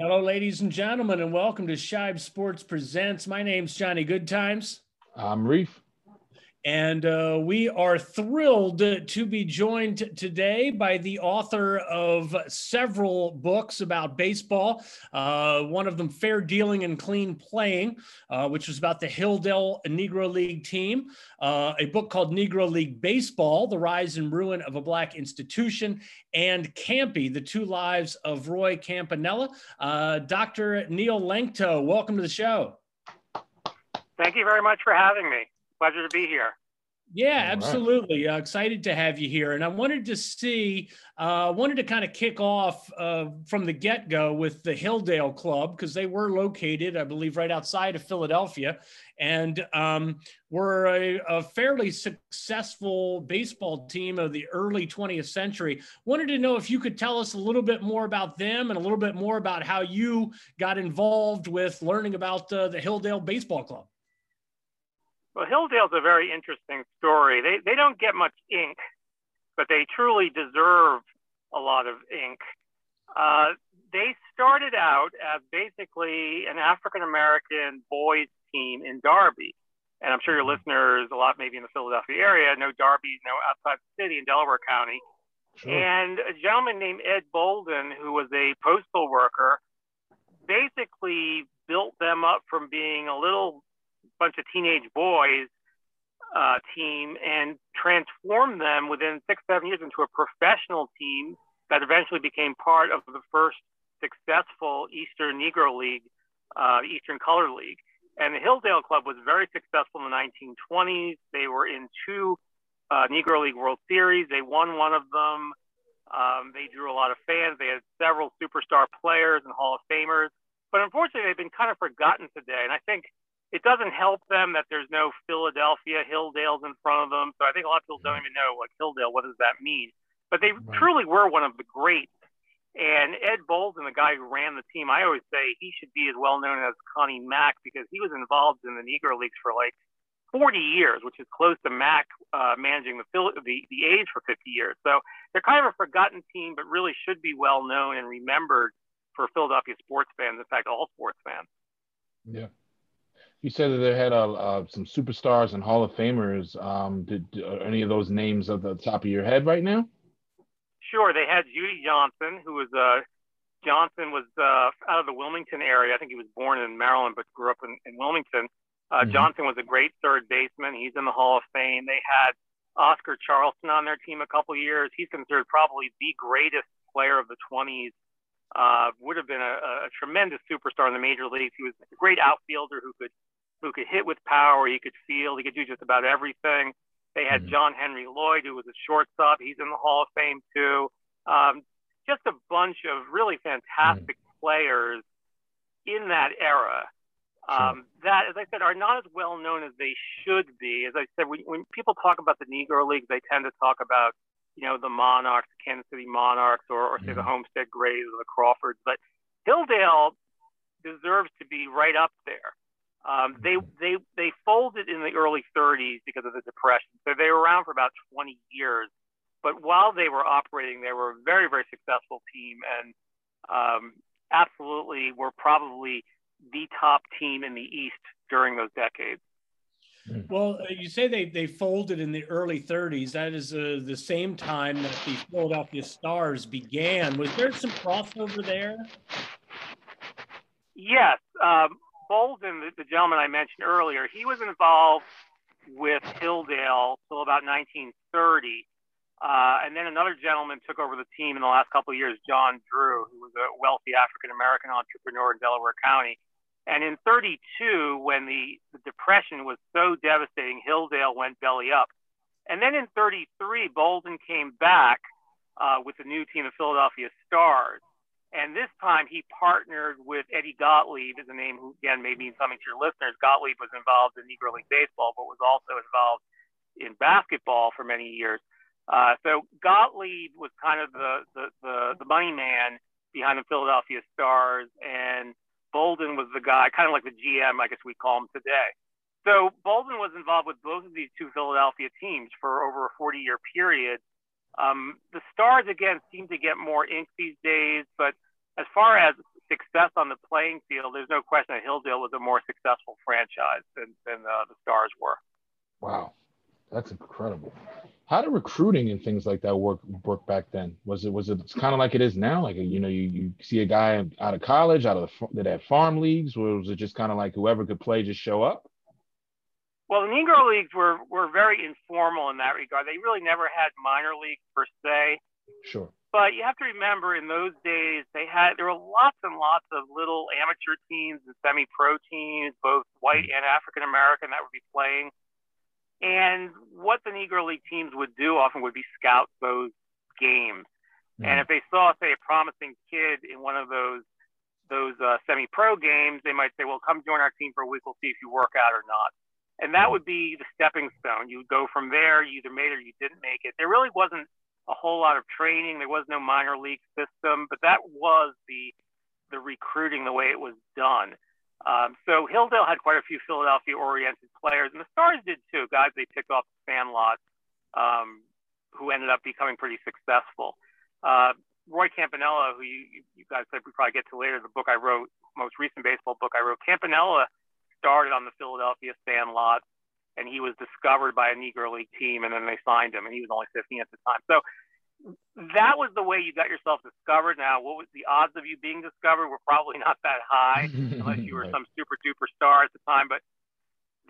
Hello, ladies and gentlemen, and welcome to Shibe Sports Presents. My name's Johnny Goodtimes. I'm Reef. And uh, we are thrilled to be joined today by the author of several books about baseball. Uh, one of them, Fair Dealing and Clean Playing, uh, which was about the Hilldale Negro League team. Uh, a book called Negro League Baseball The Rise and Ruin of a Black Institution. And Campy, The Two Lives of Roy Campanella. Uh, Dr. Neil Lanctot, welcome to the show. Thank you very much for having me. Pleasure to be here. Yeah, absolutely. Right. Uh, excited to have you here. And I wanted to see, uh, wanted to kind of kick off uh, from the get go with the Hilldale Club because they were located, I believe, right outside of Philadelphia and um, were a, a, fairly successful baseball team of the early 20th century. Wanted to know if you could tell us a little bit more about them and a little bit more about how you got involved with learning about uh, the Hilldale Baseball Club. Well, Hilldale's a very interesting story. They, they don't get much ink, but they truly deserve a lot of ink. Uh, they started out as basically an African American boys team in Darby. And I'm sure your mm-hmm. listeners, a lot maybe in the Philadelphia area, know Darby, you know, outside the city in Delaware County. Sure. And a gentleman named Ed Bolden, who was a postal worker, basically built them up from being a little bunch of teenage boys uh, team and transformed them within six, seven years into a professional team that eventually became part of the first successful Eastern Negro League, uh, Eastern Color League. And the Hilldale Club was very successful in the 1920s. They were in two uh, Negro League World Series. They won one of them. Um, they drew a lot of fans. They had several superstar players and Hall of Famers. But unfortunately, they've been kind of forgotten today. And I think it doesn't help them that there's no Philadelphia Hilldales in front of them. So I think a lot of people don't even know like Hilldale. What does that mean? But they right. truly were one of the greats. And Ed Bolden, the guy who ran the team, I always say he should be as well known as Connie Mack because he was involved in the Negro Leagues for like 40 years, which is close to Mack uh, managing the, the the A's for 50 years. So they're kind of a forgotten team, but really should be well known and remembered for Philadelphia sports fans. In fact, all sports fans. Yeah. You said that they had uh, uh, some superstars and Hall of Famers. Um, did any of those names at the top of your head right now? Sure. They had Judy Johnson, who was uh, Johnson was uh, out of the Wilmington area. I think he was born in Maryland, but grew up in, in Wilmington. Uh, mm-hmm. Johnson was a great third baseman. He's in the Hall of Fame. They had Oscar Charleston on their team a couple years. He's considered probably the greatest player of the 20s uh, would have been a, a tremendous superstar in the major leagues. He was a great outfielder who could who could hit with power. He could field. He could do just about everything. They had mm-hmm. John Henry Lloyd, who was a shortstop. He's in the Hall of Fame too. Um, just a bunch of really fantastic mm-hmm. players in that era. Um, that, as I said, are not as well known as they should be. As I said, when, when people talk about the Negro Leagues, they tend to talk about you know, the Monarchs, the Kansas City Monarchs, or, or say the mm-hmm. Homestead Grays or the Crawfords. But Hilldale deserves to be right up there. Um, they they they folded in the early 30s because of the depression, so they were around for about 20 years. But while they were operating, they were a very very successful team, and um, absolutely were probably the top team in the East during those decades. Hmm. Well, uh, you say they, they folded in the early 30s. That is uh, the same time that the Philadelphia Stars began. Was there some crossover there? Yes. Um, Bolden, the, the gentleman I mentioned earlier, he was involved with Hilldale till about 1930. Uh, and then another gentleman took over the team in the last couple of years, John Drew, who was a wealthy African American entrepreneur in Delaware County. And in 32, when the, the depression was so devastating, Hilldale went belly up. And then in 33, Bolden came back uh, with the new team, the Philadelphia Stars. And this time he partnered with Eddie Gottlieb, is a name who, again, may mean something to your listeners. Gottlieb was involved in Negro League Baseball, but was also involved in basketball for many years. Uh, so Gottlieb was kind of the, the, the, the money man behind the Philadelphia Stars. And Bolden was the guy, kind of like the GM, I guess we call him today. So Bolden was involved with both of these two Philadelphia teams for over a 40 year period. Um, the Stars, again, seem to get more ink these days, but as far as success on the playing field, there's no question that Hilldale was a more successful franchise than, than uh, the Stars were. Wow, that's incredible. How did recruiting and things like that work work back then? Was it was it kind of like it is now? Like you know, you, you see a guy out of college, out of the that had farm leagues, or was it just kind of like whoever could play just show up? Well, the Negro leagues were were very informal in that regard. They really never had minor leagues per se. Sure. But you have to remember, in those days, they had there were lots and lots of little amateur teams and semi-pro teams, both white and African American, that would be playing. And what the Negro League teams would do often would be scout those games. Mm-hmm. And if they saw, say, a promising kid in one of those those uh, semi-pro games, they might say, "Well, come join our team for a week. We'll see if you work out or not." And that would be the stepping stone. You would go from there. You either made it or you didn't make it. There really wasn't a whole lot of training. There was no minor league system, but that was the the recruiting the way it was done. Um, so Hilldale had quite a few Philadelphia-oriented players, and the Stars did too. Guys they picked off the Sandlot, um, who ended up becoming pretty successful. Uh, Roy Campanella, who you, you guys said we probably get to later, the book I wrote, most recent baseball book I wrote. Campanella started on the Philadelphia Sandlot, and he was discovered by a Negro League team, and then they signed him, and he was only 15 at the time. So that was the way you got yourself discovered. Now, what was the odds of you being discovered were probably not that high unless you were some super duper star at the time. But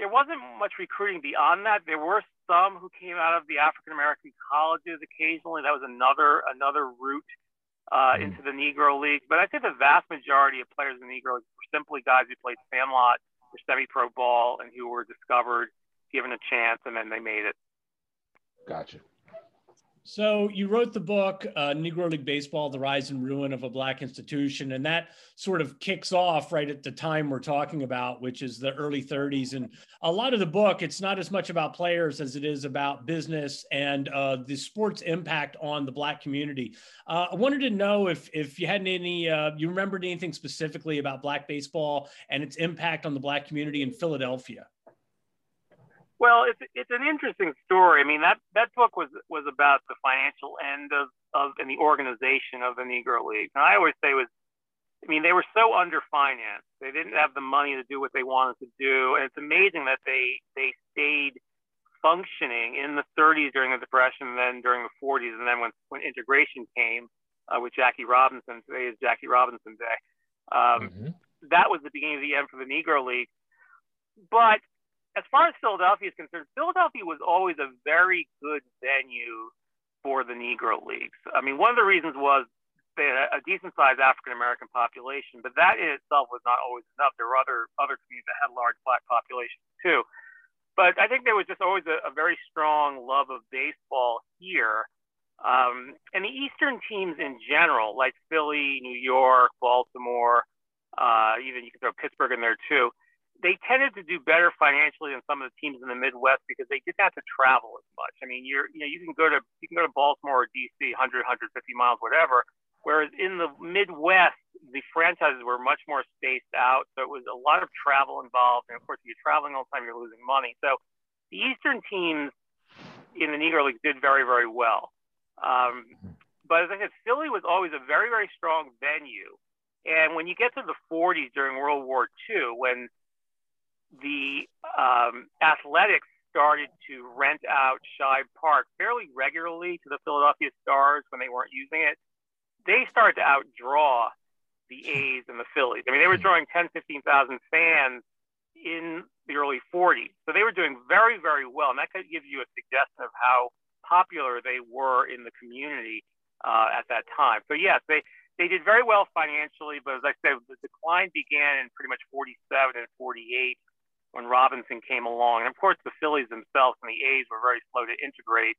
there wasn't much recruiting beyond that. There were some who came out of the African American colleges occasionally. That was another another route uh, mm. into the Negro League. But I think the vast majority of players in the Negro League were simply guys who played Sandlot semi-pro ball and who were discovered, given a chance, and then they made it. Gotcha. So you wrote the book, uh, Negro League Baseball: The Rise and Ruin of a Black Institution, and that sort of kicks off right at the time we're talking about, which is the early 30s. And a lot of the book, it's not as much about players as it is about business and uh, the sport's impact on the Black community. Uh, I wanted to know if if you had any, uh, you remembered anything specifically about Black baseball and its impact on the Black community in Philadelphia. Well, it's it's an interesting story. I mean, that that book was was about the financial end of of and the organization of the Negro League. And I always say was, I mean, they were so underfinanced. They didn't have the money to do what they wanted to do, and it's amazing that they they stayed functioning in the 30s during the Depression, and then during the 40s, and then when when integration came uh, with Jackie Robinson, today is Jackie Robinson Day. Um, mm-hmm. That was the beginning of the end for the Negro League. But as far as Philadelphia is concerned, Philadelphia was always a very good venue for the Negro Leagues. I mean, one of the reasons was they had a decent sized African American population, but that in itself was not always enough. There were other other communities that had large black populations too. But I think there was just always a, a very strong love of baseball here. Um, and the Eastern teams in general, like Philly, New York, Baltimore, uh, even you can throw Pittsburgh in there too they tended to do better financially than some of the teams in the Midwest because they didn't have to travel as much. I mean, you're you know you can go to you can go to Baltimore or DC, 100, 150 miles, whatever. Whereas in the Midwest, the franchises were much more spaced out, so it was a lot of travel involved. And of course, if you're traveling all the time, you're losing money. So the Eastern teams in the Negro League did very, very well. Um, but as I said, Philly was always a very, very strong venue. And when you get to the 40s during World War II, when the um, athletics started to rent out Shibe Park fairly regularly to the Philadelphia Stars when they weren't using it. They started to outdraw the A's and the Phillies. I mean, they were drawing 10, 15,000 fans in the early 40s. So they were doing very, very well. And that could give you a suggestion of how popular they were in the community uh, at that time. So, yes, they, they did very well financially, but as I said, the decline began in pretty much 47 and 48 when Robinson came along. And of course, the Phillies themselves and the A's were very slow to integrate.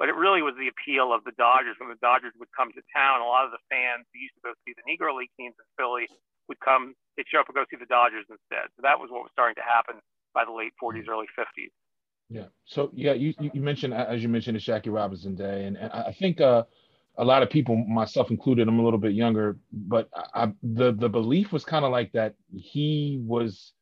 But it really was the appeal of the Dodgers. When the Dodgers would come to town, a lot of the fans who used to go see the Negro League teams in Philly would come, they'd show up and go see the Dodgers instead. So that was what was starting to happen by the late 40s, early 50s. Yeah. So yeah, you you mentioned as you mentioned the Jackie Robinson Day, and, and I think uh, a lot of people, myself included, I'm a little bit younger, but I, the the belief was kind of like that he was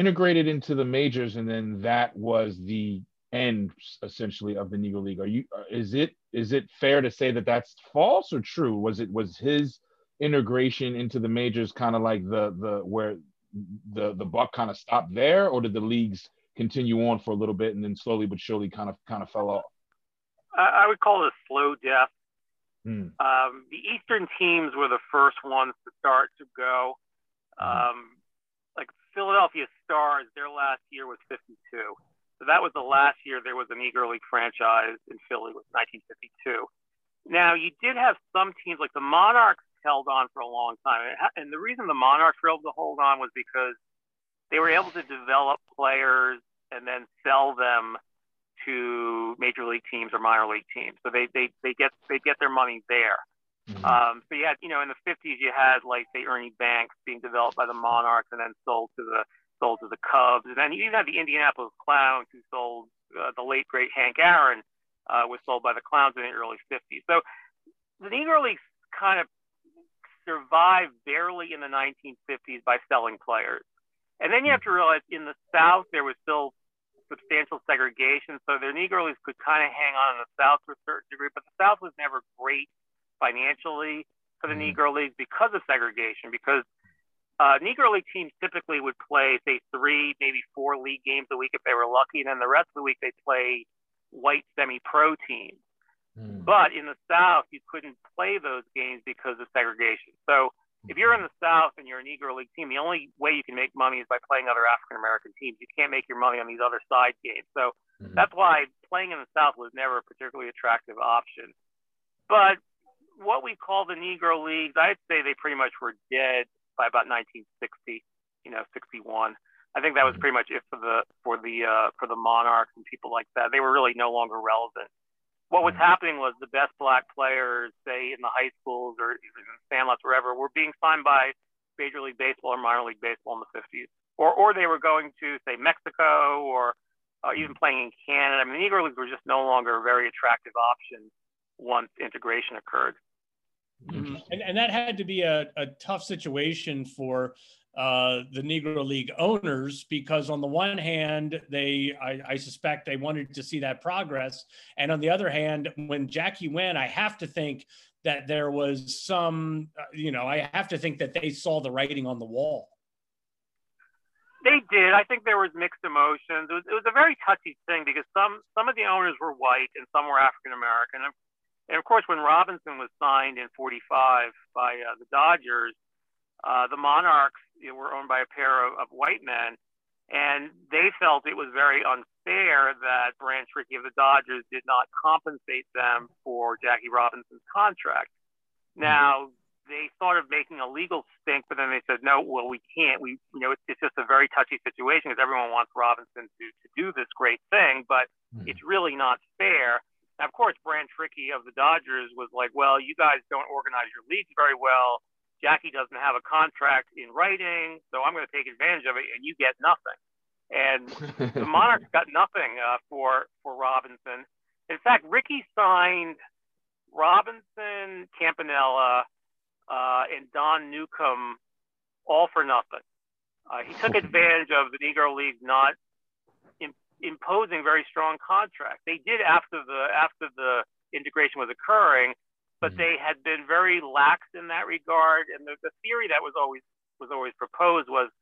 integrated into the majors, and then that was the end essentially of the Negro League. Are you? Is it is it fair to say that that's false or true? Was it was his integration into the majors kind of like the the where the the buck kind of stopped there, or did the leagues continue on for a little bit and then slowly but surely kind of kind of fell off? I I would call it a slow death. Hmm. Um, the Eastern teams were the first ones to start to go. Hmm. Um, Philadelphia Stars, their last year was 52. So that was the last year there was an Negro League franchise in Philly was 1952. Now you did have some teams like the Monarchs held on for a long time, and the reason the Monarchs were able to hold on was because they were able to develop players and then sell them to major league teams or minor league teams. So they they, they get they get their money there. Mm-hmm. Um, so you had, you know, in the 50s, you had like say Ernie Banks being developed by the Monarchs and then sold to the sold to the Cubs, and then you even had the Indianapolis Clowns who sold uh, the late great Hank Aaron uh, was sold by the Clowns in the early 50s. So the Negro Leagues kind of survived barely in the 1950s by selling players. And then you have to realize in the South, there was still substantial segregation. So the Negro Leagues could kind of hang on in the South to a certain degree, but the South was never great financially for the mm-hmm. Negro Leagues because of segregation, because uh, Negro League teams typically would play, say, three, maybe four league games a week if they were lucky, and then the rest of the week they'd play white semi-pro teams. Mm. But in the South, you couldn't play those games because of segregation. So if you're in the South and you're a Negro League team, the only way you can make money is by playing other African American teams. You can't make your money on these other side games. So mm-hmm. that's why playing in the South was never a particularly attractive option. But what we call the Negro Leagues, I'd say they pretty much were dead by about 1960, you know, 61. I think that was mm-hmm. pretty much it for the for the uh, for the Monarchs and people like that. They were really no longer relevant what was happening was the best black players, say in the high schools or even Sandlots, wherever, were being signed by Major League Baseball or minor league baseball in the 50s, or or they were going to say Mexico or uh, even playing in Canada. I mean, the Negro Leagues were just no longer a very attractive option once integration occurred. Mm-hmm. And, and that had to be a, a tough situation for uh, the Negro League owners because, on the one hand, they, I, I, suspect, they wanted to see that progress, and on the other hand, when Jackie went, I have to think that there was some, uh, you know, I have to think that they saw the writing on the wall. They did. I think there was mixed emotions. It was, it was a very touchy thing because some some of the owners were white and some were African American, and, and of course, when Robinson was signed in '45 by uh, the Dodgers uh, the Monarchs you know, were owned by a pair of, of, white men, and they felt it was very unfair that Branch Rickey of the Dodgers did not compensate them for Jackie Robinson's contract. Mm-hmm. Now, they thought of making a legal stink, but then they said, no, well, we can't. We, you know, it's, it's just a very touchy situation because everyone wants Robinson to, to do this great thing, but mm-hmm. it's really not fair. Now, of course, Branch Rickey of the Dodgers was like, well, you guys don't organize your leagues very well. Jackie doesn't have a contract in writing, so I'm going to take advantage of it, and you get nothing. And the Monarchs got nothing uh, for for Robinson. In fact, Rickey signed Robinson, Campanella, uh, and Don Newcombe all for nothing. Uh, he took advantage of the Negro League not imposing very strong contracts. They did after the after the integration was occurring but mm-hmm. they had been very lax in that regard. And the, the theory that was always was always proposed was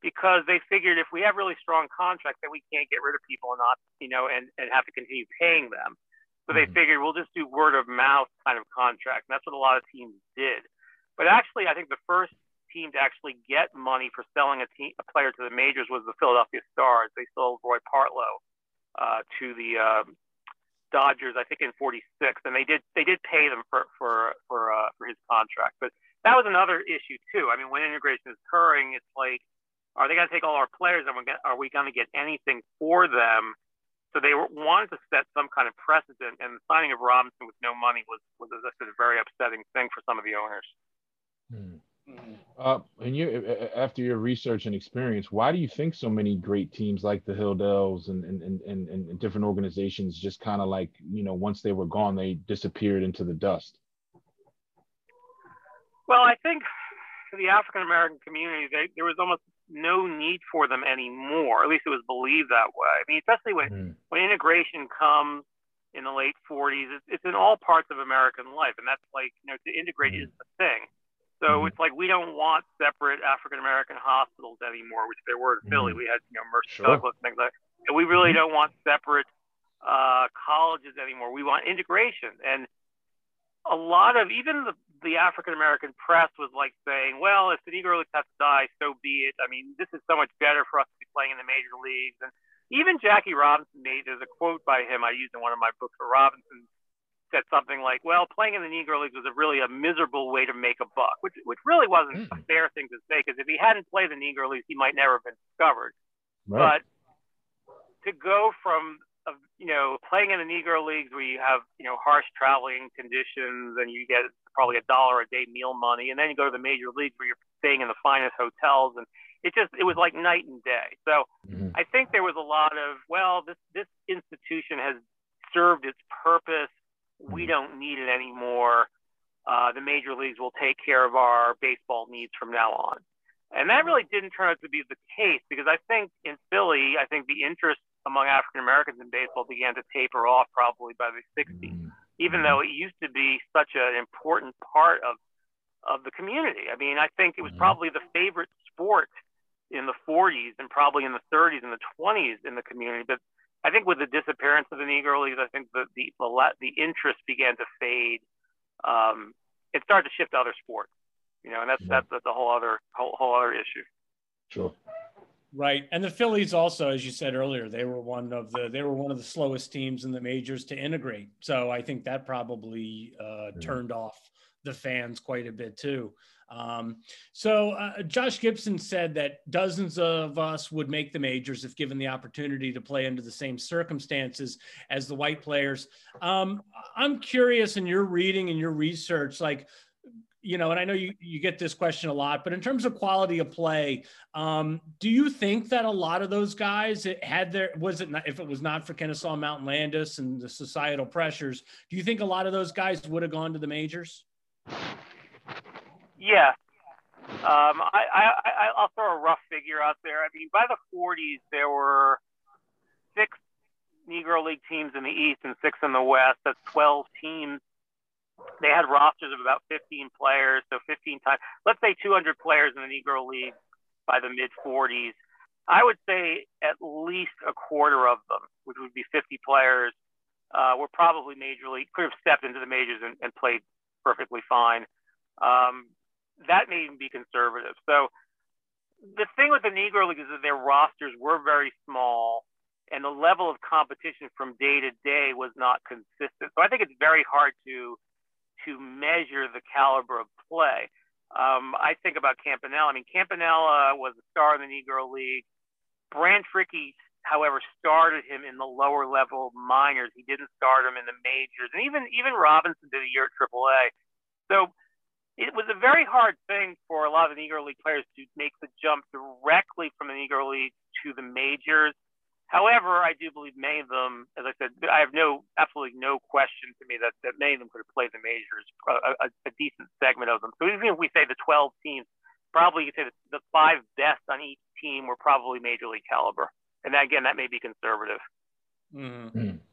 because they figured if we have really strong contracts, that we can't get rid of people and not, you know, and, and have to continue paying them. So they mm-hmm. figured we'll just do word of mouth kind of contract. And that's what a lot of teams did. But actually, I think the first team to actually get money for selling a, team, a player to the majors was the Philadelphia Stars. They sold Roy Partlow uh, to the uh, Dodgers, I think in '46, and they did they did pay them for for for uh, for his contract. But that was another issue too. I mean, when integration is occurring, it's like, are they going to take all our players, and are we going to get anything for them? So they were, wanted to set some kind of precedent, and the signing of Robinson with no money was was a, a very upsetting thing for some of the owners. Hmm. Mm-hmm. Uh, and you, after your research and experience, why do you think so many great teams like the Hilldales and and, and, and, and different organizations just kind of like, you know, once they were gone, they disappeared into the dust? Well, I think for the African American community, they, there was almost no need for them anymore. At least it was believed that way. I mean, especially when, mm. when integration comes in the late 40s, it's, it's, in all parts of American life. And that's like, you know, to integrate mm. is the thing. So mm-hmm. it's like we don't want separate African American hospitals anymore, which there were in Philly. Mm-hmm. We had you know Mercy sure. Douglass things like, that. and we really mm-hmm. don't want separate uh, colleges anymore. We want integration, and a lot of even the, the African American press was like saying, well, if the Negro Leagues have to die, so be it. I mean, this is so much better for us to be playing in the major leagues. And even Jackie Robinson made, there's a quote by him I used in one of my books for Robinson said something like, "Well, playing in the Negro Leagues was a really a miserable way to make a buck," which which really wasn't mm. a fair thing to say because if he hadn't played the Negro Leagues, he might never have been discovered. Right. But to go from you know playing in the Negro Leagues where you have you know harsh traveling conditions and you get probably a dollar a day meal money, and then you go to the major leagues where you're staying in the finest hotels and it just it was like night and day. So mm-hmm. I think there was a lot of well, this this institution has served its purpose we mm-hmm. don't need it anymore. Uh, the major leagues will take care of our baseball needs from now on. And that really didn't turn out to be the case because I think in Philly, I think the interest among African Americans in baseball began to taper off probably by the 60s, mm-hmm. even though it used to be such an important part of of the community. I mean, I think it was probably the favorite sport in the 40s and probably in the 30s and the 20s in the community. But I think with the disappearance of the Negro Leagues, I think the the the, the interest began to fade. Um, it started to shift to other sports, you know, and that's yeah. that's, that's a whole other whole, whole other issue. Sure. Right, and the Phillies also, as you said earlier, they were one of the they were one of the slowest teams in the majors to integrate. So I think that probably uh, yeah. turned off the fans quite a bit too. Um, so uh, Josh Gibson said that dozens of us would make the majors if given the opportunity to play under the same circumstances as the white players. Um, I'm curious in your reading and your research, like, you know, and I know you, you get this question a lot, but in terms of quality of play, um, do you think that a lot of those guys had their, was it not, if it was not for Kennesaw Mountain Landis and the societal pressures, do you think a lot of those guys would have gone to the majors? Yeah. Um, I, I, I'll throw a rough figure out there. I mean, by the 40s, there were six Negro League teams in the East and six in the West. That's 12 teams. They had rosters of about 15 players, so 15 times, let's say 200 players in the Negro League by the mid 40s. I would say at least a quarter of them, which would be 50 players, uh, were probably major league, could have stepped into the majors and, and played perfectly fine. Um, that may even be conservative. So the thing with the Negro League is that their rosters were very small and the level of competition from day to day was not consistent. So I think it's very hard to to measure the caliber of play. Um, I think about Campanella. I mean, Campanella was a star in the Negro League. Branch Rickey, however, started him in the lower level minors. He didn't start him in the majors, and even even Robinson did a year at AAA. So it was a very hard thing for a lot of the Negro League players to make the jump directly from the Negro League to the majors. However, I do believe many of them, as I said, I have no, absolutely no question to me that, that many of them could have played the majors, a, a, a decent segment of them. So even if we say the 12 teams, probably you could say the, the five best on each team were probably major league caliber. And that, again, that may be conservative. Mm-hmm.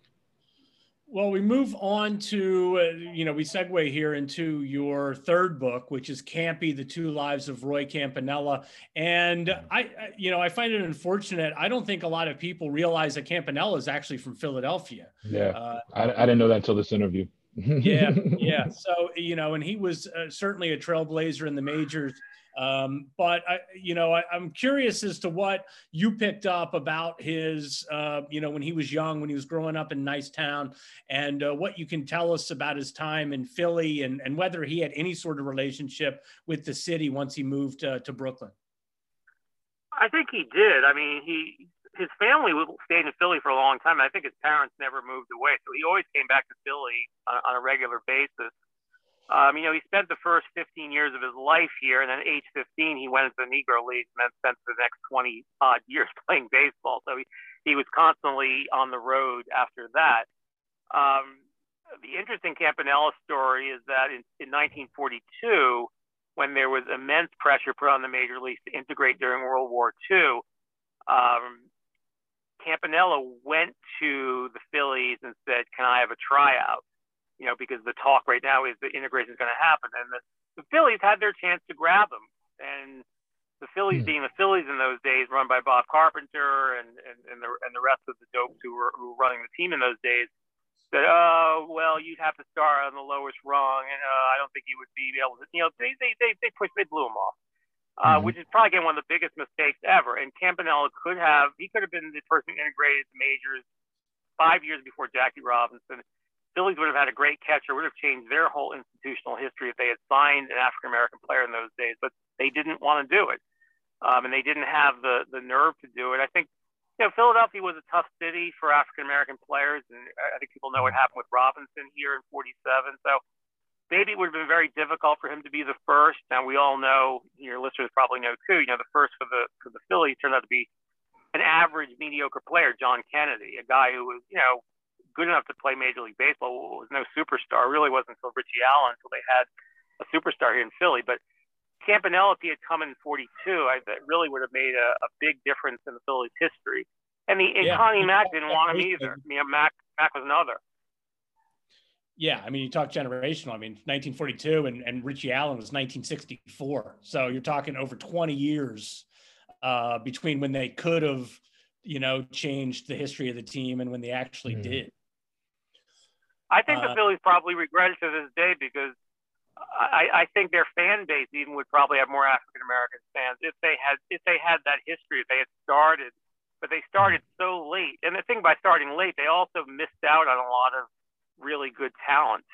Well, we move on to, uh, you know, we segue here into your third book, which is Campy, The Two Lives of Roy Campanella. And I, you know, I find it unfortunate. I don't think a lot of people realize that Campanella is actually from Philadelphia. Yeah. Uh, I, I didn't know that until this interview. Yeah. Yeah. So, you know, and he was uh, certainly a trailblazer in the majors. Um, but I, you know, I, am curious as to what you picked up about his, uh, you know, when he was young, when he was growing up in Nicetown, and uh, what you can tell us about his time in Philly, and and whether he had any sort of relationship with the city once he moved uh, to Brooklyn. I think he did. I mean, he his family stayed in Philly for a long time. I think his parents never moved away, so he always came back to Philly on, on a regular basis. Um, you know, he spent the first 15 years of his life here, and then at age 15, he went into the Negro Leagues and then spent the next 20 odd years playing baseball. So he, he was constantly on the road after that. Um, the interesting Campanella story is that in, in 1942, when there was immense pressure put on the major leagues to integrate during World War II, um, Campanella went to the Phillies and said, "Can I have a tryout?" you know, because the talk right now is the integration is going to happen. And the, the Phillies had their chance to grab him, and the Phillies, hmm. being the Phillies in those days, run by Bob Carpenter and, and, and the and the rest of the dopes who were who were running the team in those days, said, "Oh, well, you'd have to start on the lowest rung, and uh, I don't think you would be able to." You know, they they they they pushed, they blew him off, uh, mm-hmm. which is probably again one of the biggest mistakes ever. And Campanella could have he could have been the person who integrated the majors five years before Jackie Robinson. Phillies would have had a great catcher, would have changed their whole institutional history if they had signed an African American player in those days, but they didn't want to do it. Um, and they didn't have the, the nerve to do it. I think you know, Philadelphia was a tough city for African American players, and I think people know what happened with Robinson here in '47. So maybe it would have been very difficult for him to be the first. Now we all know, your listeners probably know too. You know, the first for the for the Phillies turned out to be an average, mediocre player, John Kennedy, a guy who was, you know, good enough to play Major League Baseball, was no superstar. Really wasn't until Richie Allen until they had a superstar here in Philly. But Campanella, if he had come in 42, I, that really would have made a, a big difference in the Phillies' history. And, the, and yeah. Connie Mack didn't want him either. I mean, Mack, Mack was another. Yeah, I mean, you talk generational. I mean, 1942 and, and Richie Allen was 1964. So you're talking over 20 years uh, between when they could have, you know, changed the history of the team and when they actually mm. did. I think uh, the Phillies probably regret it to this day because I, I think their fan base even would probably have more African American fans if they had if they had that history, if they had started, but they started so late. And the thing by starting late, they also missed out on a lot of really good talent.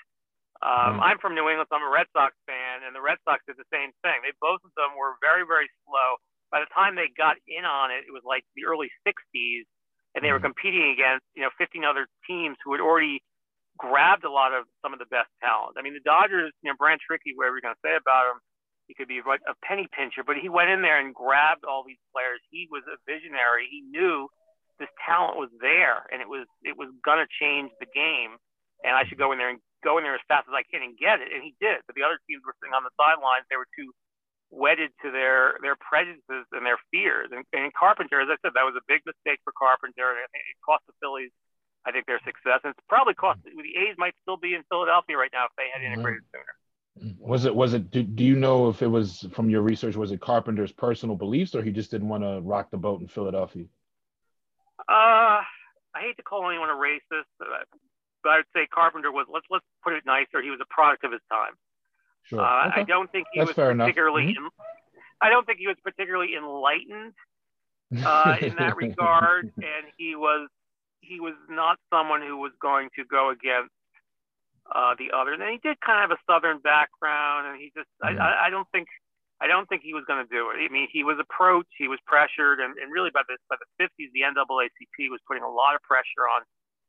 Um, mm-hmm. I'm from New England, so I'm a Red Sox fan, and the Red Sox did the same thing. They both of them were very very slow. By the time they got in on it, it was like the early '60s, and they were mm-hmm. competing against you know 15 other teams who had already grabbed a lot of some of the best talent. I mean, the Dodgers, you know, Branch Rickey, whatever you're going to say about him, he could be a penny pincher, but he went in there and grabbed all these players. He was a visionary. He knew this talent was there, and it was it was going to change the game. And I should go in there and go in there as fast as I can and get it. And he did. But the other teams were sitting on the sidelines. They were too wedded to their their prejudices and their fears. And, and Carpenter, as I said, that was a big mistake for Carpenter, and I think it cost the Phillies I think their success. And it's probably cost the A's might still be in Philadelphia right now if they had mm-hmm. integrated mm-hmm. sooner. Was it was it do, do you know if it was from your research was it Carpenter's personal beliefs or he just didn't want to rock the boat in Philadelphia? Uh I hate to call anyone a racist, but I'd say Carpenter was let's let's put it nicer. He was a product of his time. Sure. Uh, okay. I don't think he That's was particularly. Mm-hmm. I don't think he was particularly enlightened uh, in that regard, and he was he was not someone who was going to go against uh, the other. And he did kind of have a southern background, and he just mm-hmm. I, I don't think I don't think he was going to do it. I mean, he was approached, he was pressured, and, and really by the by the 50s, the NAACP was putting a lot of pressure on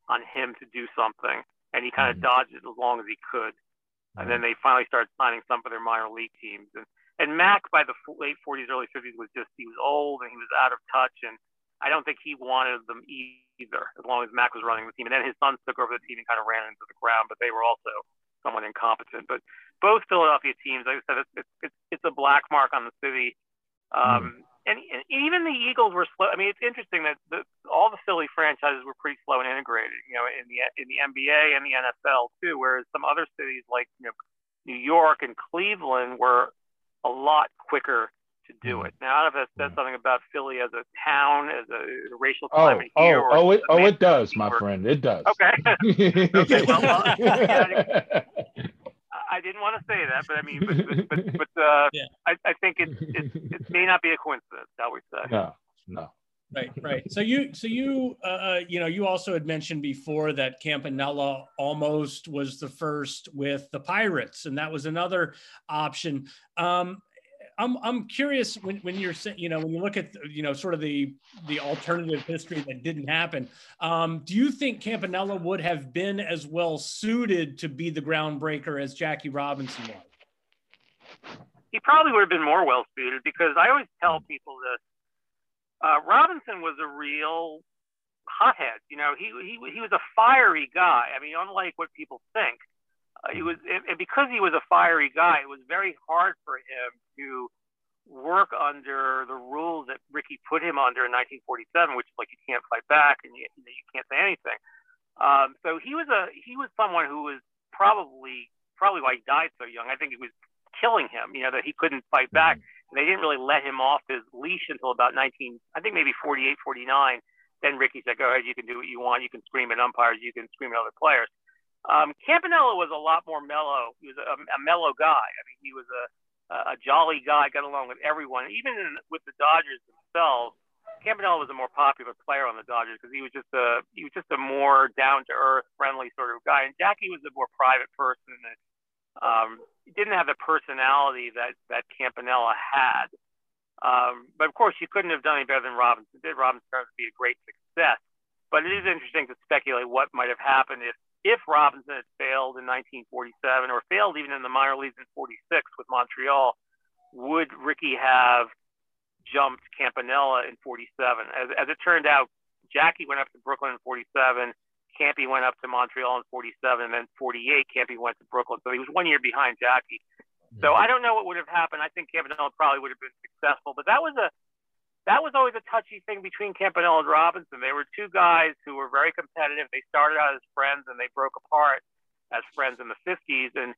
on him to do something, and he kind of mm-hmm. dodged it as long as he could. And then they finally started signing some of their minor league teams. And and Mack by the late 40s, early 50s was just he was old and he was out of touch, and I don't think he wanted them either, as long as Mack was running the team. And then his sons took over the team and kind of ran into the ground, but they were also somewhat incompetent. But both Philadelphia teams, like I said, it's, it's, it's a black mark on the city. Um, mm. And, and, even the Eagles were slow. I mean, it's interesting that the, all the Philly franchises were pretty slow and integrated, you know, in the in the NBA and the NFL too. Whereas some other cities like you know New York and Cleveland were a lot quicker to do mm. it. Now, I don't know if that says mm. something about Philly as a town, as a, a racial oh, climate oh, here. Oh, oh, it, oh, it does, my friend. It does. Okay. okay. Well, well I didn't want to say that, but I mean, but, but, but uh, yeah. I, I think it, it, it may not be a coincidence, shall we say? No, no. Right, right. So you, so you, uh, uh, you know, you also had mentioned before that Campanella almost was the first with the Pirates, and that was another option. Um, I'm I'm curious when, when you're you know when you look at you know sort of the the alternative history that didn't happen. Um, do you think Campanella would have been as well suited to be the groundbreaker as Jackie Robinson was? He probably would have been more well suited because I always tell people this. Uh, Robinson was a real hothead. You know, he he he was a fiery guy. I mean, unlike what people think. Uh, he was, and because he was a fiery guy, it was very hard for him to work under the rules that Rickey put him under in 1947, which is like you can't fight back and you, you can't say anything. Um, so he was a he was someone who was probably probably why he died so young. I think he was killing him. You know that he couldn't fight back. Mm-hmm. They didn't really let him off his leash until about 19, I think maybe 48, 49. Then Rickey said, "Go ahead, you can do what you want. You can scream at umpires. You can scream at other players." Um, Campanella was a lot more mellow. He was a, a mellow guy. I mean, he was a, a jolly guy, got along with everyone, even in, with the Dodgers themselves. Campanella was a more popular player on the Dodgers because he was just a he was just a more down to earth, friendly sort of guy. And Jackie was a more private person and um, didn't have the personality that that Campanella had. Um, but of course, you couldn't have done any better than Robinson did. Robinson turned to be a great success. But it is interesting to speculate what might have happened if if Robinson had failed in 1947 or failed even in the minor leagues in 46 with Montreal, would Rickey have jumped Campanella in 47? As, as it turned out, Jackie went up to Brooklyn in 47. Campy went up to Montreal in 47, and then 48, Campy went to Brooklyn. So he was one year behind Jackie. So mm-hmm. I don't know what would have happened. I think Campanella probably would have been successful, but that was a that was always a touchy thing between Campanella and Robinson. They were two guys who were very competitive. They started out as friends and they broke apart as friends in the 50s. And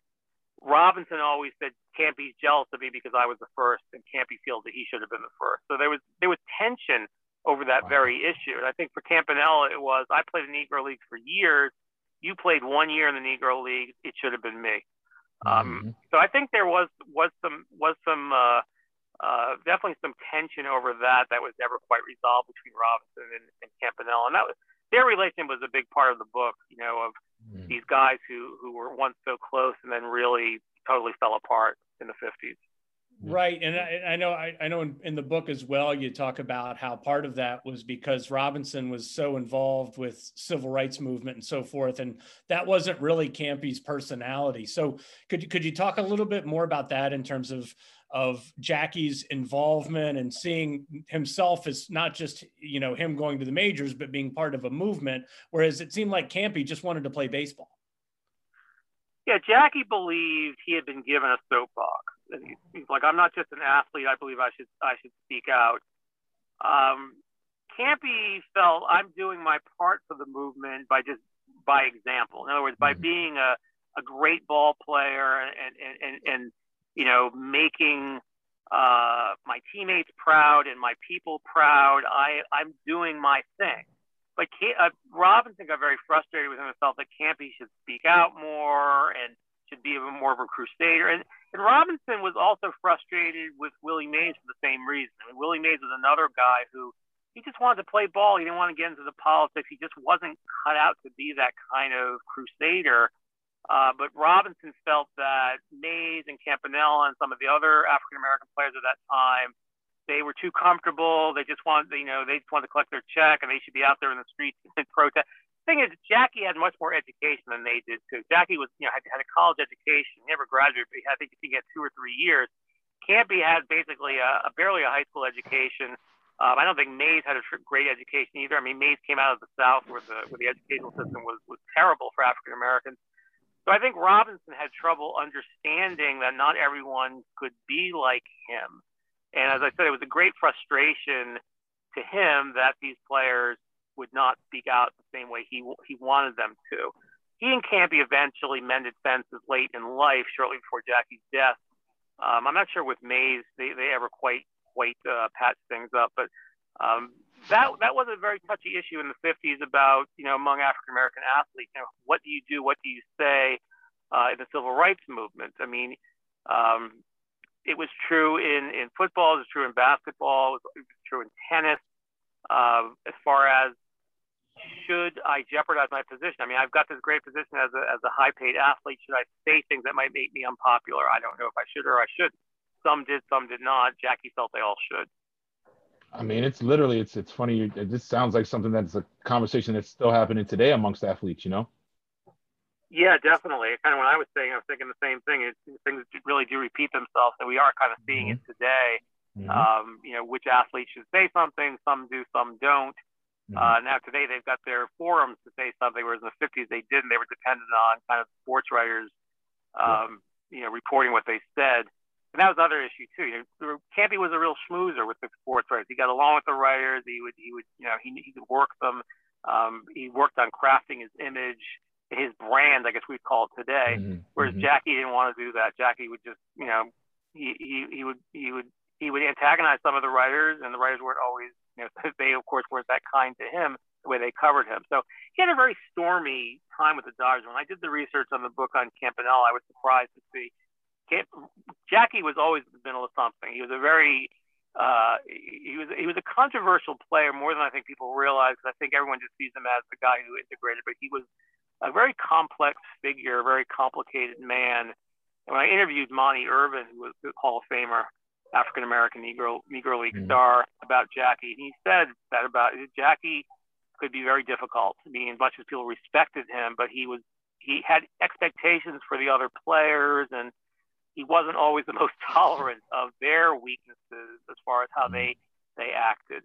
Robinson always said Campy's jealous of me because I was the first, and Campy feels that he should have been the first. So there was there was tension over that wow. very issue. And I think for Campanella, it was I played in the Negro League for years. You played one year in the Negro League. It should have been me. Um, mm-hmm. So I think there was was some was some uh, uh, definitely some tension over that that was never quite resolved between Robinson and, and Campanella, and that was their relation was a big part of the book. You know, of mm. these guys who who were once so close and then really totally fell apart in the fifties. Right, and I, I, know I, I know in, in, the book as well. You talk about how part of that was because Robinson was so involved with civil rights movement and so forth, and that wasn't really Campy's personality. So, could could you talk a little bit more about that in terms of of Jackie's involvement and seeing himself as not just you know him going to the majors, but being part of a movement. Whereas it seemed like Campy just wanted to play baseball. Yeah, Jackie believed he had been given a soapbox. And he's like, I'm not just an athlete. I believe I should I should speak out. Um, Campy felt I'm doing my part for the movement by just by example. In other words, by mm-hmm. being a, a great ball player and, and, and, and you know, making uh, my teammates proud and my people proud. I, I'm doing my thing. But uh, Robinson got very frustrated with himself that Campy should speak out more and should be even more of a crusader. And, and Robinson was also frustrated with Willie Mays for the same reason. I mean, Willie Mays was another guy who he just wanted to play ball. He didn't want to get into the politics. He just wasn't cut out to be that kind of crusader. Uh, but Robinson felt that Mays and Campanella and some of the other African American players at that time, they were too comfortable. They just wanted, you know, they just wanted to collect their check and they should be out there in the streets and protest. The thing is, Jackie had much more education than they did too. Jackie was, you know, had, had a college education, never graduated, but I think he had two or three years. Campy had basically a, a barely a high school education. Um, I don't think Mays had a great education either. I mean, Mays came out of the South where the where the educational system was was terrible for African Americans. So I think Robinson had trouble understanding that not everyone could be like him. And as I said, it was a great frustration to him that these players would not speak out the same way he he wanted them to. He and Campy eventually mended fences late in life, shortly before Jackie's death. Um, I'm not sure with Mays they, they ever quite quite uh, patched things up, but um, that that was a very touchy issue in the 50s about you know among African American athletes. You know, what do you do? What do you say uh, in the civil rights movement? I mean, um, it was true in in football. It was true in basketball. It was, it was true in tennis. Uh, as far as should I jeopardize my position? I mean, I've got this great position as a as a high paid athlete. Should I say things that might make me unpopular? I don't know if I should or I shouldn't. Some did, some did not. Jackie felt they all should. I mean, it's literally it's it's funny. It just sounds like something that's a conversation that's still happening today amongst athletes. You know. Yeah, definitely. Kind of when I was saying, I was thinking the same thing. It, things really do repeat themselves, and we are kind of seeing mm-hmm. it today. Mm-hmm. Um, you know, which athletes should say something, some do, some don't. Mm-hmm. Uh, now today they've got their forums to say something, whereas in the 50s they didn't. They were dependent on kind of sports writers, um, yeah. you know, reporting what they said. And that was another issue too. You know, Campy was a real schmoozer with the sports writers. He got along with the writers. He would, he would, you know, he, he could work them. Um, he worked on crafting his image. his brand, I guess we'd call it today. Mm-hmm. Whereas mm-hmm. Jackie didn't want to do that. Jackie would just, you know, he, he, he would he would he would antagonize some of the writers, and the writers weren't always, you know, they of course weren't that kind to him the way they covered him. So he had a very stormy time with the Dodgers. When I did the research on the book on Campanella, I was surprised to see Camp, Jackie was always in the middle of something. He was a very uh, he was he was a controversial player more than I think people realize. Because I think everyone just sees him as the guy who integrated, but he was a very complex figure, a very complicated man. And when I interviewed Monte Irvin, who was a Hall of Famer, African American Negro Negro League mm-hmm. star, about Jackie, he said that about Jackie could be very difficult. I mean, much as people respected him, but he was he had expectations for the other players, and he wasn't always the most tolerant of their weaknesses as far as how they they acted.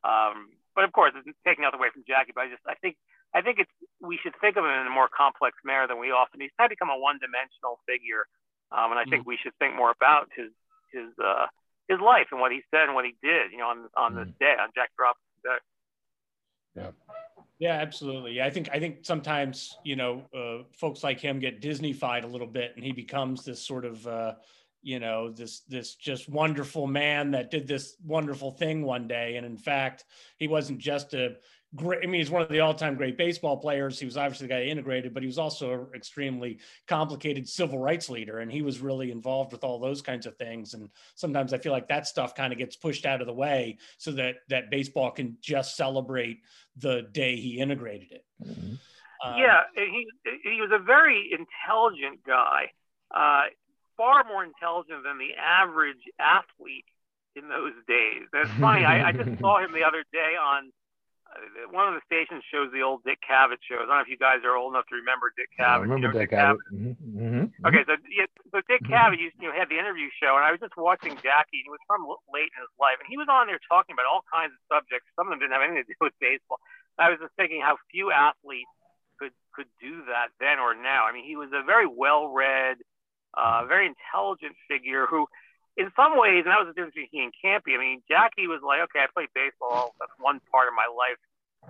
Um, but of course, it's taking nothing away from Jackie. But I just I think I think it's we should think of him in a more complex manner than we often. He's kind of become a one-dimensional figure, um, and I think mm-hmm. we should think more about his his uh, his life and what he said and what he did. You know, on on this day, on Jack Robinson's day. Yeah. Yeah, absolutely. I think I think sometimes you know uh, folks like him get Disneyfied a little bit, and he becomes this sort of uh, you know this this just wonderful man that did this wonderful thing one day, and in fact, he wasn't just a great. I mean, he's one of the all-time great baseball players. He was obviously the guy integrated, but he was also an extremely complicated civil rights leader, and he was really involved with all those kinds of things. And sometimes I feel like that stuff kind of gets pushed out of the way so that that baseball can just celebrate the day he integrated it. Mm-hmm. Um, yeah, he he was a very intelligent guy, uh, far more intelligent than the average athlete in those days. That's funny. I, I just saw him the other day on one of the stations shows the old Dick Cavett shows. I don't know if you guys are old enough to remember Dick Cavett. I remember you know Dick, Dick Cavett. Cavett? Mm-hmm, mm-hmm, mm-hmm. Okay, so yeah, so Dick mm-hmm. Cavett used you know had the interview show, and I was just watching Jackie. And he was from late in his life, and he was on there talking about all kinds of subjects. Some of them didn't have anything to do with baseball. I was just thinking how few athletes could could do that then or now. I mean, he was a very well-read, uh, very intelligent figure who in some ways, and that was the difference between he and Campy. I mean, Jackie was like, okay, I play baseball. That's one part of my life.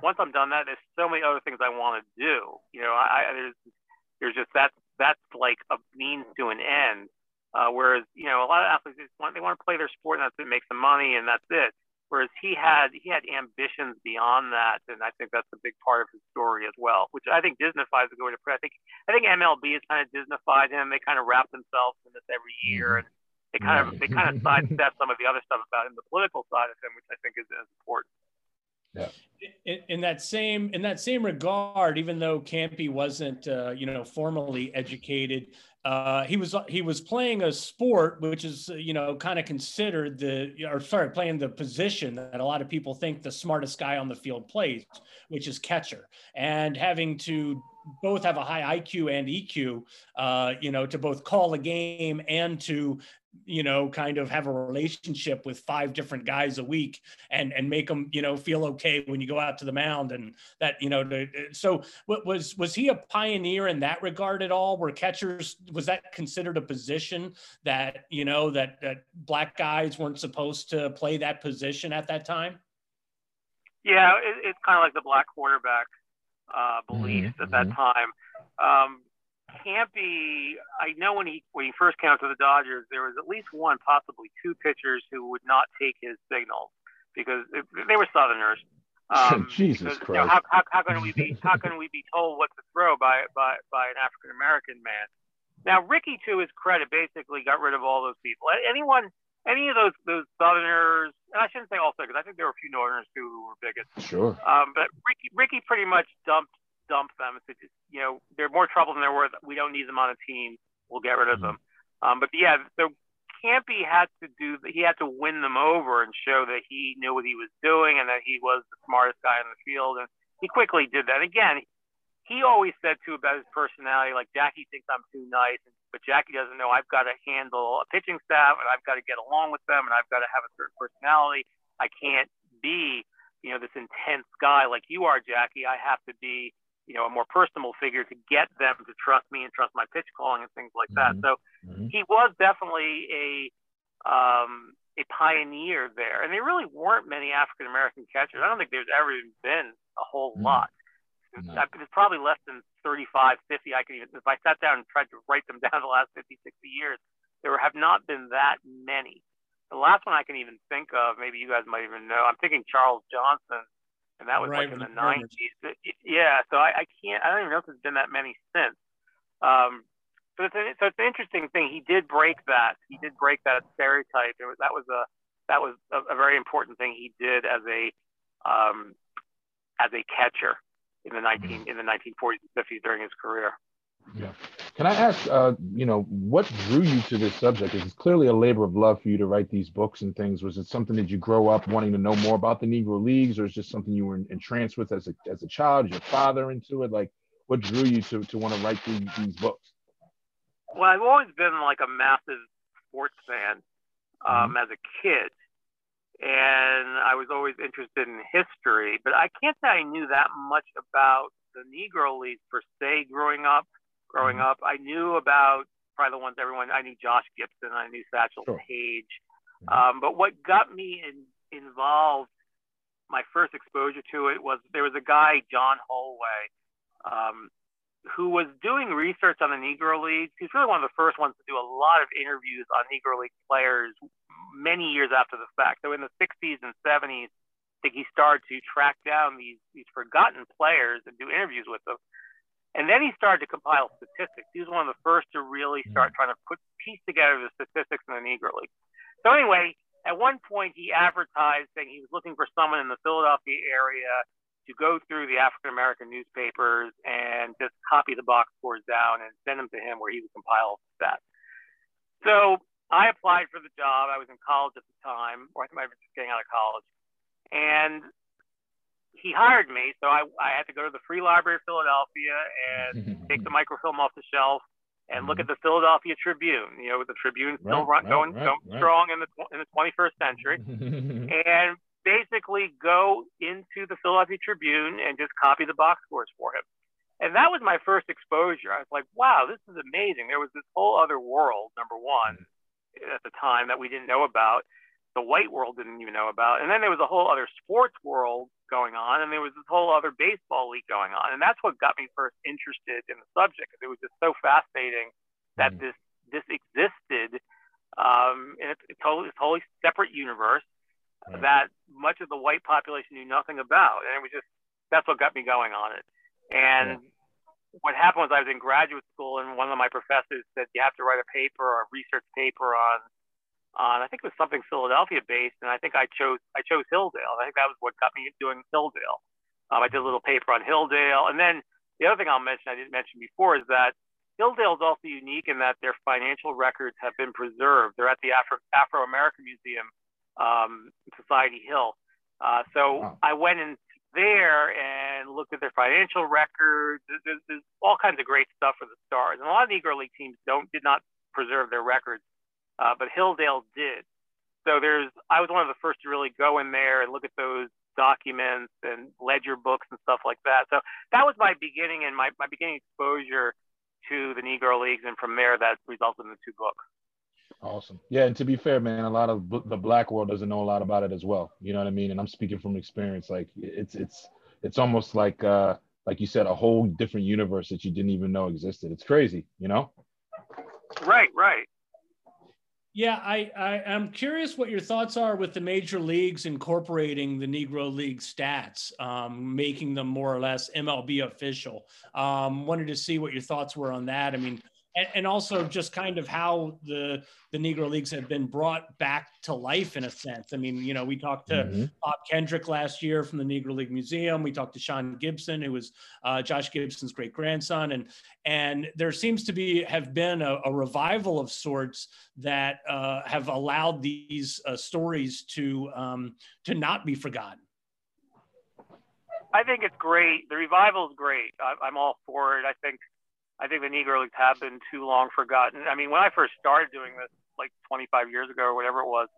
Once I'm done that, there's so many other things I want to do. You know, I, I there's there's just that that's like a means to an end. Uh, whereas, you know, a lot of athletes just want they want to play their sport and that's it, make some money and that's it. Whereas he had he had ambitions beyond that, and I think that's a big part of his story as well. Which I think Disneyfies the going to I think I think MLB has kind of Disneyfied him. They kind of wrap themselves in this every year, mm-hmm. and they kind of they kind of sidestep some of the other stuff about him, the political side of him, which I think is as important. Yeah. In, in, that same in that same regard, even though Campy wasn't uh, you know formally educated, uh, he was he was playing a sport which is you know kind of considered the or sorry playing the position that a lot of people think the smartest guy on the field plays, which is catcher, and having to both have a high IQ and EQ, uh, you know, to both call a game and to you know kind of have a relationship with five different guys a week and and make them you know feel okay when you go out to the mound and that you know to, so what was was he a pioneer in that regard at all? Where catchers was that considered a position that you know that that black guys weren't supposed to play that position at that time? Yeah it, it's kind of like the black quarterback uh, beliefs mm-hmm. at that mm-hmm. time um, Campy, I know when he when he first came out to the Dodgers, there was at least one, possibly two pitchers who would not take his signals because they were Southerners. Um, Jesus because, Christ! You know, how, how, how can we be how can we be told what to throw by by by an African American man? Now Rickey, to his credit, basically got rid of all those people. Anyone, any of those those Southerners, and I shouldn't say all Southerners. I think there were a few Northerners too who were bigots. Sure. Um, but Ricky, Rickey pretty much dumped dumped them. It's, you know, they're more trouble than they're worth. We don't need them on a team. We'll get rid of mm-hmm. them. Um, but yeah, so Campy had to do. He had to win them over and show that he knew what he was doing and that he was the smartest guy in the field. And he quickly did that. Again, he always said too about his personality, like Jackie thinks I'm too nice, but Jackie doesn't know I've got to handle a pitching staff and I've got to get along with them and I've got to have a certain personality. I can't be, you know, this intense guy like you are, Jackie. I have to be you know, a more personal figure to get them to trust me and trust my pitch calling and things like that. Mm-hmm. So mm-hmm. he was definitely a um, a pioneer there, and there really weren't many African American catchers. I don't think there's ever been a whole mm-hmm. lot. No. it's probably less than 35, 50. I could even, if I sat down and tried to write them down the last 50, 60 years, there have not been that many. The last one I can even think of, maybe you guys might even know. I'm thinking Charles Johnson, and that was right, like in the 90s. Yeah, so I, I, can't. I don't even know if there's been that many since. Um, so it's, a, so it's an interesting thing. He did break that. He did break that stereotype. Was, that was a that was a, a, very important thing he did as a um, as a catcher in the 19 mm-hmm. in the 1940s and 50s during his career. Yeah. Can I ask, uh, you know, what drew you to this subject? Is It's clearly a labor of love for you to write these books and things. Was it something that you grow up wanting to know more about the Negro Leagues, or is just something you were entranced with as a as a child? Your father into it? Like, what drew you to to want to write these, these books? Well, I've always been like a massive sports fan um, mm-hmm. as a kid, and I was always interested in history. But I can't say I knew that much about the Negro Leagues per se growing up growing mm-hmm. up. I knew about probably the ones everyone. I knew Josh Gibson. I knew Satchel sure. Paige. Mm-hmm. Um, but what got me in, involved, my first exposure to it was there was a guy John Holway, um, who was doing research on the Negro Leagues. He's really one of the first ones to do a lot of interviews on Negro League players many years after the fact. So in the 60s and 70s, I think he started to track down these these forgotten players and do interviews with them. And then he started to compile statistics. He was one of the first to really start mm. trying to put piece together the statistics in the Negro League. So anyway, at one point he advertised saying he was looking for someone in the Philadelphia area to go through the African American newspapers and just copy the box scores down and send them to him where he would compile that. So I applied for the job. I was in college at the time, or I think I was just getting out of college. And he hired me, so I, I had to go to the Free Library of Philadelphia and take the microfilm off the shelf and look at the Philadelphia Tribune. You know, with the Tribune still right, run, going, right, going right. strong in the in the 21st century, and basically go into the Philadelphia Tribune and just copy the box scores for him. And that was my first exposure. I was like, wow, this is amazing. There was this whole other world, number one, mm. At the time that we didn't know about the white world didn't even know about. And then there was a whole other sports world going on, and there was this whole other baseball league going on. And that's what got me first interested in the subject because it was just so fascinating that mm. this this existed um, in a, totally, a totally separate universe right. that much of the white population knew nothing about. And it was just that's what got me going on it. And what happened was I was in graduate school and one of my professors said you have to write a paper or a research paper on on I think it was something Philadelphia based, and I think I chose I chose Hilldale. I think that was what got me doing Hilldale. Um, I did a little paper on Hilldale, and then the other thing I'll mention I didn't mention before is that Hilldale is also unique in that their financial records have been preserved. They're at the Afro Afro American Museum, um, Society Hill. Uh, so wow. I went in there and looked at their financial records. There's, there's all kinds of great stuff for the Stars, and a lot of Negro League teams don't did not preserve their records uh, but Hilldale did. So there's, I was one of the first to really go in there and look at those documents and ledger books and stuff like that. So that was my beginning and my, my beginning exposure to the Negro Leagues, and from there that resulted in the two books. Awesome. Yeah, and to be fair, man, a lot of the black world doesn't know a lot about it as well. You know what I mean? And I'm speaking from experience. Like it's it's it's almost like uh like you said, a whole different universe that you didn't even know existed. It's crazy, you know? Right, right. Yeah, I, I am curious what your thoughts are with the major leagues incorporating the Negro League stats, um, making them more or less MLB official. Um, wanted to see what your thoughts were on that. I mean, and, and also just kind of how the the Negro Leagues have been brought back to life in a sense. I mean, you know, we talked to mm-hmm. Bob Kendrick last year from the Negro League Museum. We talked to Sean Gibson, who was uh, Josh Gibson's great grandson, and and there seems to be have been a, a revival of sorts that uh, have allowed these uh, stories to um, to not be forgotten. I think it's great. The revival is great. I, I'm all for it. I think I think the Negro Leagues have been too long forgotten. I mean, when I first started doing this, like 25 years ago or whatever it was,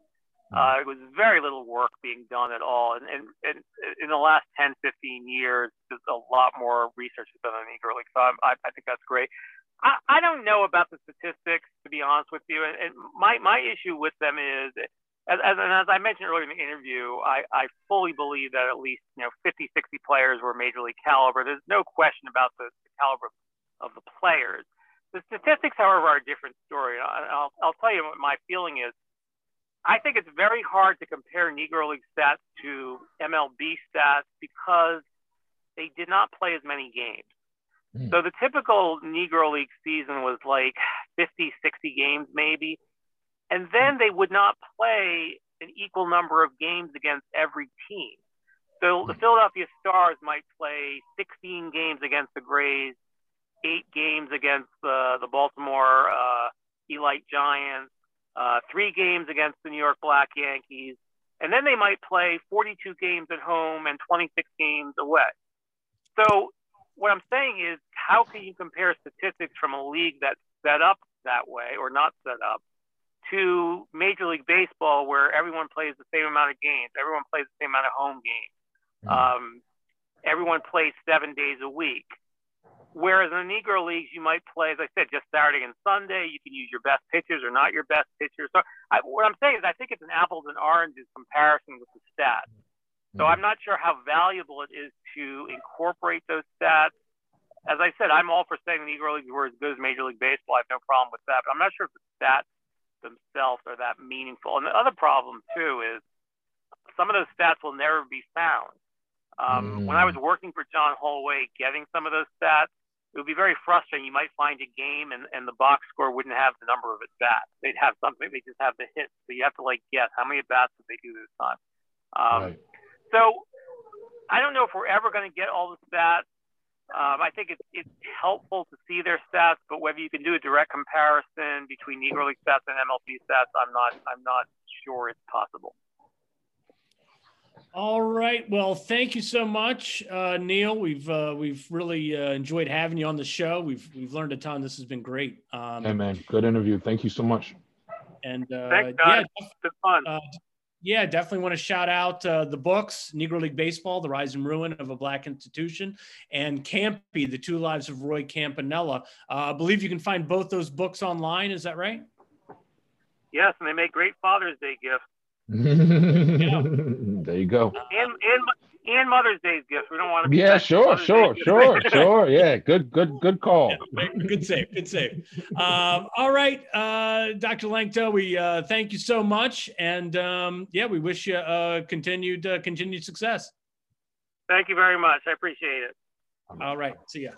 hmm. uh, it was very little work being done at all. And, and, and in the last 10, 15 years, there's a lot more research done on the Negro League. So I'm, I, I think that's great. I, I don't know about the statistics, to be honest with you. And, and my, my issue with them is as, as, and as I mentioned earlier in the interview, I, I fully believe that at least you know 50, 60 players were major league caliber. There's no question about the, the caliber of the players. The statistics, however, are a different story. I'll, I'll tell you what my feeling is. I think it's very hard to compare Negro League stats to MLB stats because they did not play as many games. Mm. So the typical Negro League season was like 50, 60 games maybe. And then they would not play an equal number of games against every team. So the hmm. Philadelphia Stars might play 16 games against the Grays, eight games against the, the Baltimore uh, Elite Giants, uh, three games against the New York Black Yankees, and then they might play 42 games at home and 26 games away. So what I'm saying is, how can you compare statistics from a league that's set up that way or not set up to Major League Baseball, where everyone plays the same amount of games, everyone plays the same amount of home games, mm-hmm. um, everyone plays seven days a week. Whereas in the Negro Leagues, you might play, as I said, just Saturday and Sunday. You can use your best pitchers or not your best pitchers. So I, what I'm saying is, I think it's an apples and oranges comparison with the stats. So mm-hmm. I'm not sure how valuable it is to incorporate those stats. As I said, I'm all for saying the Negro Leagues were as good as Major League Baseball. I have no problem with that. But I'm not sure if the stats themselves are that meaningful. And the other problem too is some of those stats will never be found. Um, mm. When I was working for John Holway, getting some of those stats, it would be very frustrating. You might find a game and, and the box score wouldn't have the number of at bats. They'd have something, they just have the hits. So you have to like guess how many at bats did they do this time. Um, right. So I don't know if we're ever going to get all the stats. Um, I think it's, it's helpful to see their stats, but whether you can do a direct comparison between Negro League stats and MLB stats, I'm not I'm not sure it's possible. All right. Well, thank you so much, uh, Neil. We've uh, we've really uh, enjoyed having you on the show. We've we've learned a ton. This has been great. Um, hey man, good interview. Thank you so much. And uh, Thanks, guys. yeah, it's fun. Uh, yeah, definitely want to shout out uh, the books Negro League Baseball, The Rise and Ruin of a Black Institution, and Campy, The Two Lives of Roy Campanella. Uh, I believe you can find both those books online. Is that right? Yes, and they make great Father's Day gifts. yeah. There you go. And, and and Mother's Day's gifts. We don't want to. Yeah, sure, sure, sure, sure. Yeah, good, good, good call. Yeah, good save, good save. Um, all right, uh, Dr. Lanctot, we uh, thank you so much, and um, yeah, we wish you uh, continued uh, continued success. Thank you very much. I appreciate it. All right, see ya.